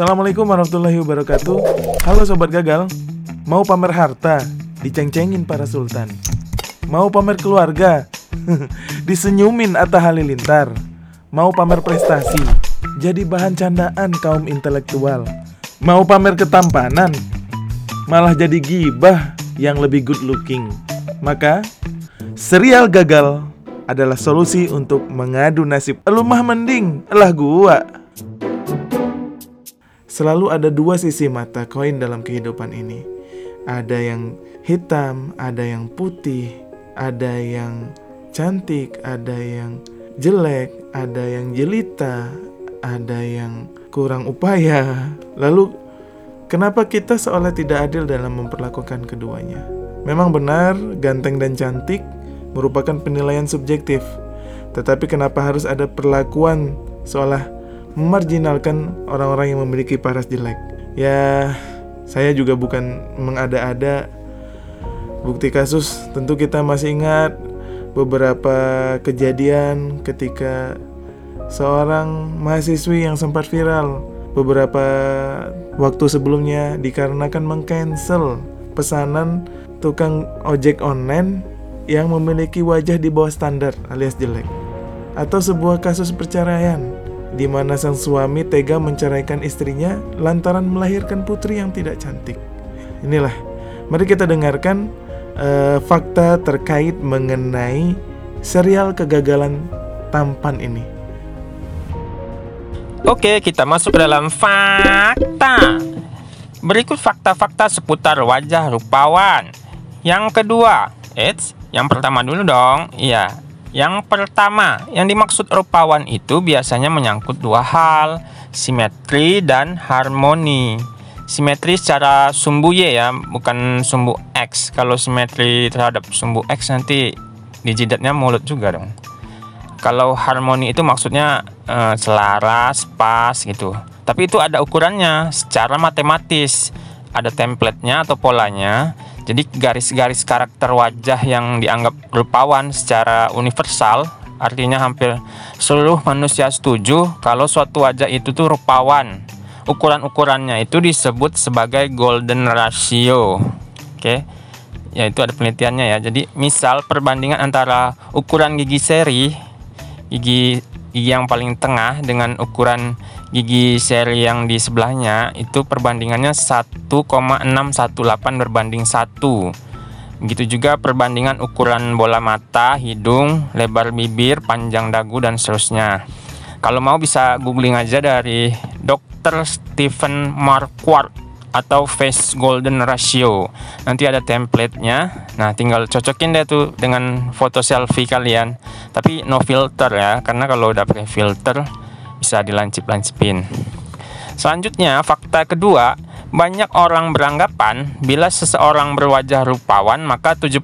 Assalamualaikum warahmatullahi wabarakatuh Halo Sobat Gagal Mau pamer harta? Diceng-cengin para sultan Mau pamer keluarga? Disenyumin Atta Halilintar Mau pamer prestasi? Jadi bahan candaan kaum intelektual Mau pamer ketampanan? Malah jadi gibah yang lebih good looking Maka serial gagal adalah solusi untuk mengadu nasib Elumah mending, elah gua Selalu ada dua sisi mata koin dalam kehidupan ini Ada yang hitam, ada yang putih Ada yang cantik, ada yang jelek, ada yang jelita Ada yang kurang upaya Lalu Kenapa kita seolah tidak adil dalam memperlakukan keduanya? Memang benar, ganteng dan cantik merupakan penilaian subjektif. Tetapi kenapa harus ada perlakuan seolah memarginalkan orang-orang yang memiliki paras jelek? Ya, saya juga bukan mengada-ada bukti kasus. Tentu kita masih ingat beberapa kejadian ketika seorang mahasiswi yang sempat viral beberapa waktu sebelumnya dikarenakan mengcancel pesanan tukang ojek online yang memiliki wajah di bawah standar alias jelek atau sebuah kasus perceraian di mana sang suami tega menceraikan istrinya lantaran melahirkan putri yang tidak cantik. Inilah, mari kita dengarkan uh, fakta terkait mengenai serial kegagalan tampan ini. Oke, kita masuk ke dalam fakta. Berikut fakta-fakta seputar wajah rupawan. Yang kedua, eits, yang pertama dulu dong. Iya, yang pertama, yang dimaksud rupawan itu biasanya menyangkut dua hal, simetri dan harmoni. Simetri secara sumbu Y ya, bukan sumbu X. Kalau simetri terhadap sumbu X nanti di jidatnya mulut juga dong. Kalau harmoni itu maksudnya uh, selaras, pas gitu. Tapi itu ada ukurannya secara matematis. Ada templatenya atau polanya. Jadi garis-garis karakter wajah yang dianggap rupawan secara universal artinya hampir seluruh manusia setuju kalau suatu wajah itu tuh rupawan. Ukuran-ukurannya itu disebut sebagai golden ratio. Oke. Okay? Ya itu ada penelitiannya ya. Jadi misal perbandingan antara ukuran gigi seri gigi gigi yang paling tengah dengan ukuran gigi seri yang di sebelahnya itu perbandingannya 1,618 berbanding 1 Begitu juga perbandingan ukuran bola mata, hidung, lebar bibir, panjang dagu, dan seterusnya. Kalau mau bisa googling aja dari Dr. Stephen Marquardt atau face golden ratio. Nanti ada templatenya. Nah, tinggal cocokin deh tuh dengan foto selfie kalian. Tapi no filter ya, karena kalau udah pakai filter bisa dilancip-lancipin. Selanjutnya, fakta kedua, banyak orang beranggapan bila seseorang berwajah rupawan maka 70%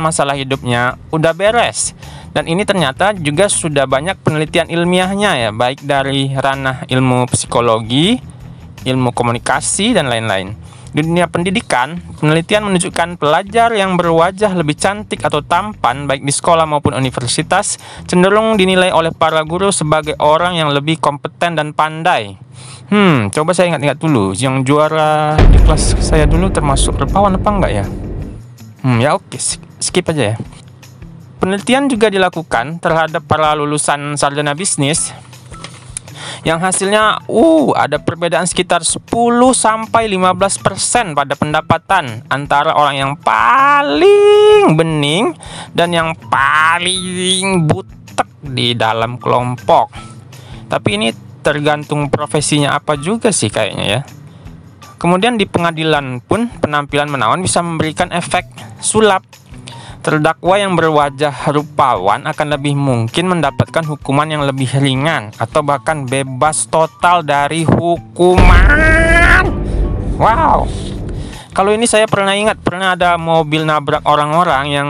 masalah hidupnya udah beres. Dan ini ternyata juga sudah banyak penelitian ilmiahnya ya, baik dari ranah ilmu psikologi, ilmu komunikasi, dan lain-lain. Di dunia pendidikan, penelitian menunjukkan pelajar yang berwajah lebih cantik atau tampan baik di sekolah maupun universitas cenderung dinilai oleh para guru sebagai orang yang lebih kompeten dan pandai. Hmm, coba saya ingat-ingat dulu, yang juara di kelas saya dulu termasuk rupawan apa enggak ya? Hmm, ya oke, skip aja ya. Penelitian juga dilakukan terhadap para lulusan sarjana bisnis yang hasilnya uh ada perbedaan sekitar 10 sampai 15% pada pendapatan antara orang yang paling bening dan yang paling butek di dalam kelompok. Tapi ini tergantung profesinya apa juga sih kayaknya ya. Kemudian di pengadilan pun penampilan menawan bisa memberikan efek sulap Terdakwa yang berwajah rupawan akan lebih mungkin mendapatkan hukuman yang lebih ringan atau bahkan bebas total dari hukuman. Wow. Kalau ini saya pernah ingat pernah ada mobil nabrak orang-orang yang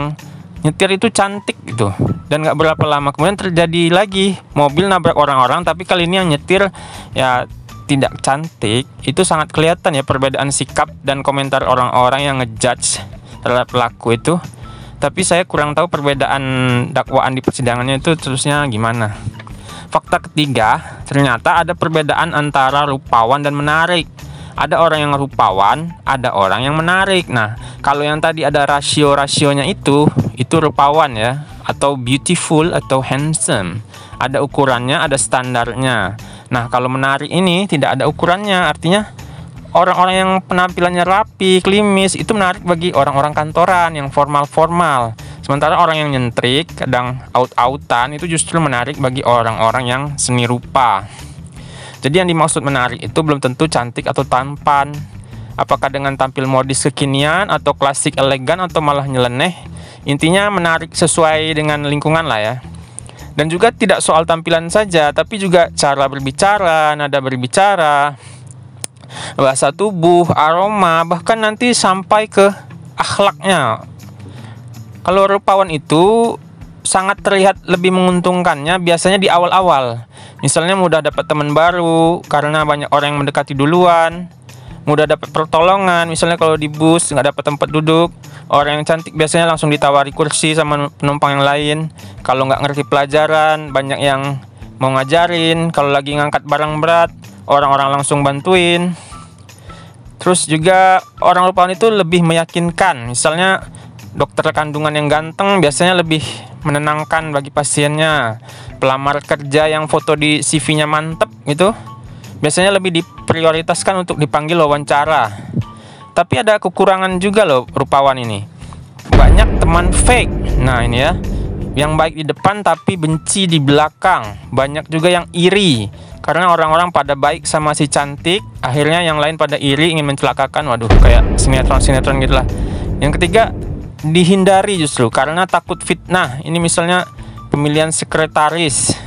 nyetir itu cantik gitu dan nggak berapa lama kemudian terjadi lagi mobil nabrak orang-orang tapi kali ini yang nyetir ya tidak cantik itu sangat kelihatan ya perbedaan sikap dan komentar orang-orang yang ngejudge terhadap pelaku itu tapi saya kurang tahu perbedaan dakwaan di persidangannya itu terusnya gimana. fakta ketiga, ternyata ada perbedaan antara rupawan dan menarik. Ada orang yang rupawan, ada orang yang menarik. Nah, kalau yang tadi ada rasio-rasionya itu, itu rupawan ya, atau beautiful atau handsome. Ada ukurannya, ada standarnya. Nah, kalau menarik ini tidak ada ukurannya, artinya orang-orang yang penampilannya rapi, klimis itu menarik bagi orang-orang kantoran yang formal-formal. Sementara orang yang nyentrik, kadang out-outan itu justru menarik bagi orang-orang yang seni rupa. Jadi yang dimaksud menarik itu belum tentu cantik atau tampan. Apakah dengan tampil modis kekinian atau klasik elegan atau malah nyeleneh? Intinya menarik sesuai dengan lingkungan lah ya. Dan juga tidak soal tampilan saja, tapi juga cara berbicara, nada berbicara, bahasa tubuh, aroma, bahkan nanti sampai ke akhlaknya kalau rupawan itu sangat terlihat lebih menguntungkannya biasanya di awal-awal. Misalnya mudah dapat teman baru karena banyak orang yang mendekati duluan. Mudah dapat pertolongan, misalnya kalau di bus nggak dapat tempat duduk, orang yang cantik biasanya langsung ditawari kursi sama penumpang yang lain. Kalau nggak ngerti pelajaran, banyak yang mau ngajarin. Kalau lagi ngangkat barang berat, orang-orang langsung bantuin. Terus juga orang rupawan itu lebih meyakinkan. Misalnya dokter kandungan yang ganteng biasanya lebih menenangkan bagi pasiennya. Pelamar kerja yang foto di CV-nya mantep gitu, biasanya lebih diprioritaskan untuk dipanggil wawancara. Tapi ada kekurangan juga loh rupawan ini. Banyak teman fake. Nah, ini ya. Yang baik di depan tapi benci di belakang. Banyak juga yang iri. Karena orang-orang pada baik sama si cantik, akhirnya yang lain pada iri ingin mencelakakan. Waduh, kayak sinetron-sinetron gitulah. Yang ketiga, dihindari justru karena takut fitnah. Ini misalnya pemilihan sekretaris.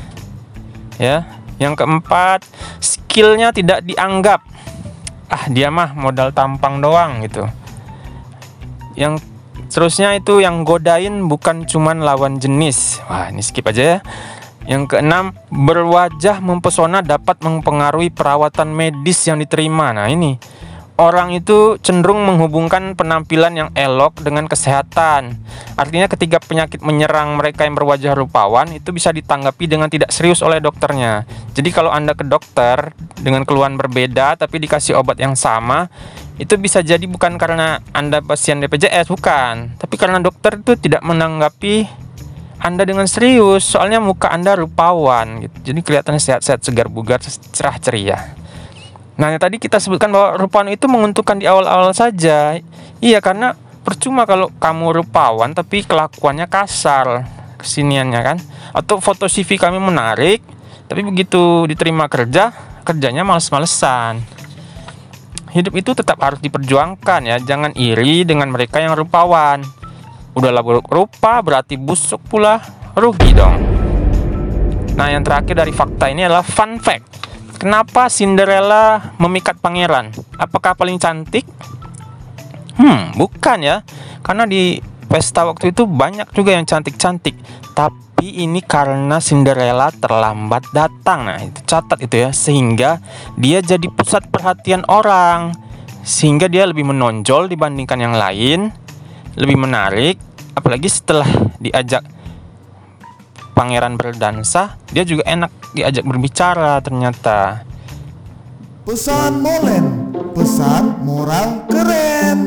Ya. Yang keempat, skillnya tidak dianggap. Ah, dia mah modal tampang doang gitu. Yang terusnya itu yang godain bukan cuman lawan jenis. Wah, ini skip aja ya. Yang keenam, berwajah mempesona dapat mempengaruhi perawatan medis yang diterima. Nah, ini orang itu cenderung menghubungkan penampilan yang elok dengan kesehatan. Artinya ketika penyakit menyerang mereka yang berwajah rupawan itu bisa ditanggapi dengan tidak serius oleh dokternya. Jadi kalau Anda ke dokter dengan keluhan berbeda tapi dikasih obat yang sama, itu bisa jadi bukan karena Anda pasien BPJS, bukan. Tapi karena dokter itu tidak menanggapi anda dengan serius, soalnya muka Anda rupawan gitu. Jadi kelihatannya sehat-sehat, segar bugar, cerah ceria. Nah, yang tadi kita sebutkan bahwa rupawan itu menguntungkan di awal-awal saja. Iya, karena percuma kalau kamu rupawan tapi kelakuannya kasar kesiniannya kan. Atau foto CV kami menarik, tapi begitu diterima kerja, kerjanya males-malesan. Hidup itu tetap harus diperjuangkan ya, jangan iri dengan mereka yang rupawan. Udahlah buruk rupa berarti busuk pula, rugi dong. Nah, yang terakhir dari fakta ini adalah fun fact. Kenapa Cinderella memikat pangeran? Apakah paling cantik? Hmm, bukan ya. Karena di pesta waktu itu banyak juga yang cantik-cantik. Tapi ini karena Cinderella terlambat datang. Nah, itu catat itu ya. Sehingga dia jadi pusat perhatian orang. Sehingga dia lebih menonjol dibandingkan yang lain. Lebih menarik. Apalagi setelah diajak pangeran berdansa, dia juga enak diajak berbicara ternyata. Pesan molen, pesan moral keren.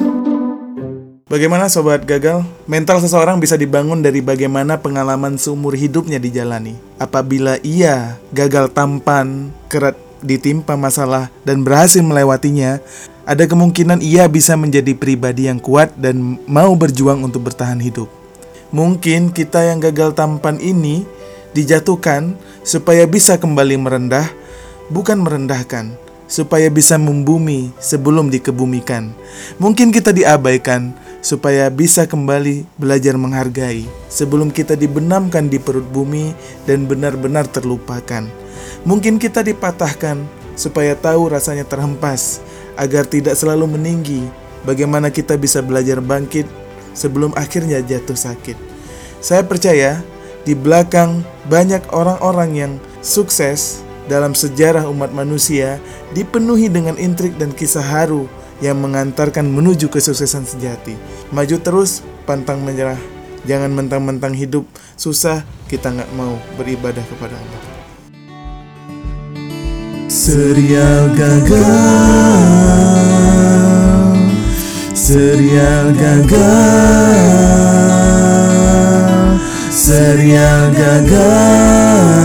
Bagaimana sobat gagal? Mental seseorang bisa dibangun dari bagaimana pengalaman seumur hidupnya dijalani. Apabila ia gagal tampan, kerat ditimpa masalah dan berhasil melewatinya, ada kemungkinan ia bisa menjadi pribadi yang kuat dan mau berjuang untuk bertahan hidup. Mungkin kita yang gagal tampan ini dijatuhkan supaya bisa kembali merendah, bukan merendahkan, supaya bisa membumi sebelum dikebumikan. Mungkin kita diabaikan supaya bisa kembali belajar menghargai sebelum kita dibenamkan di perut bumi dan benar-benar terlupakan. Mungkin kita dipatahkan supaya tahu rasanya terhempas agar tidak selalu meninggi. Bagaimana kita bisa belajar bangkit sebelum akhirnya jatuh sakit. Saya percaya di belakang banyak orang-orang yang sukses dalam sejarah umat manusia dipenuhi dengan intrik dan kisah haru yang mengantarkan menuju kesuksesan sejati. Maju terus, pantang menyerah. Jangan mentang-mentang hidup susah, kita nggak mau beribadah kepada Allah. Serial gagal. Serial gagal. Serial gagal.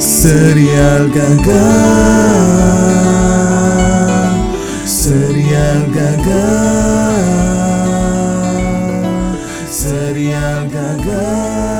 Serial gagal. Serial gagal Serial gagal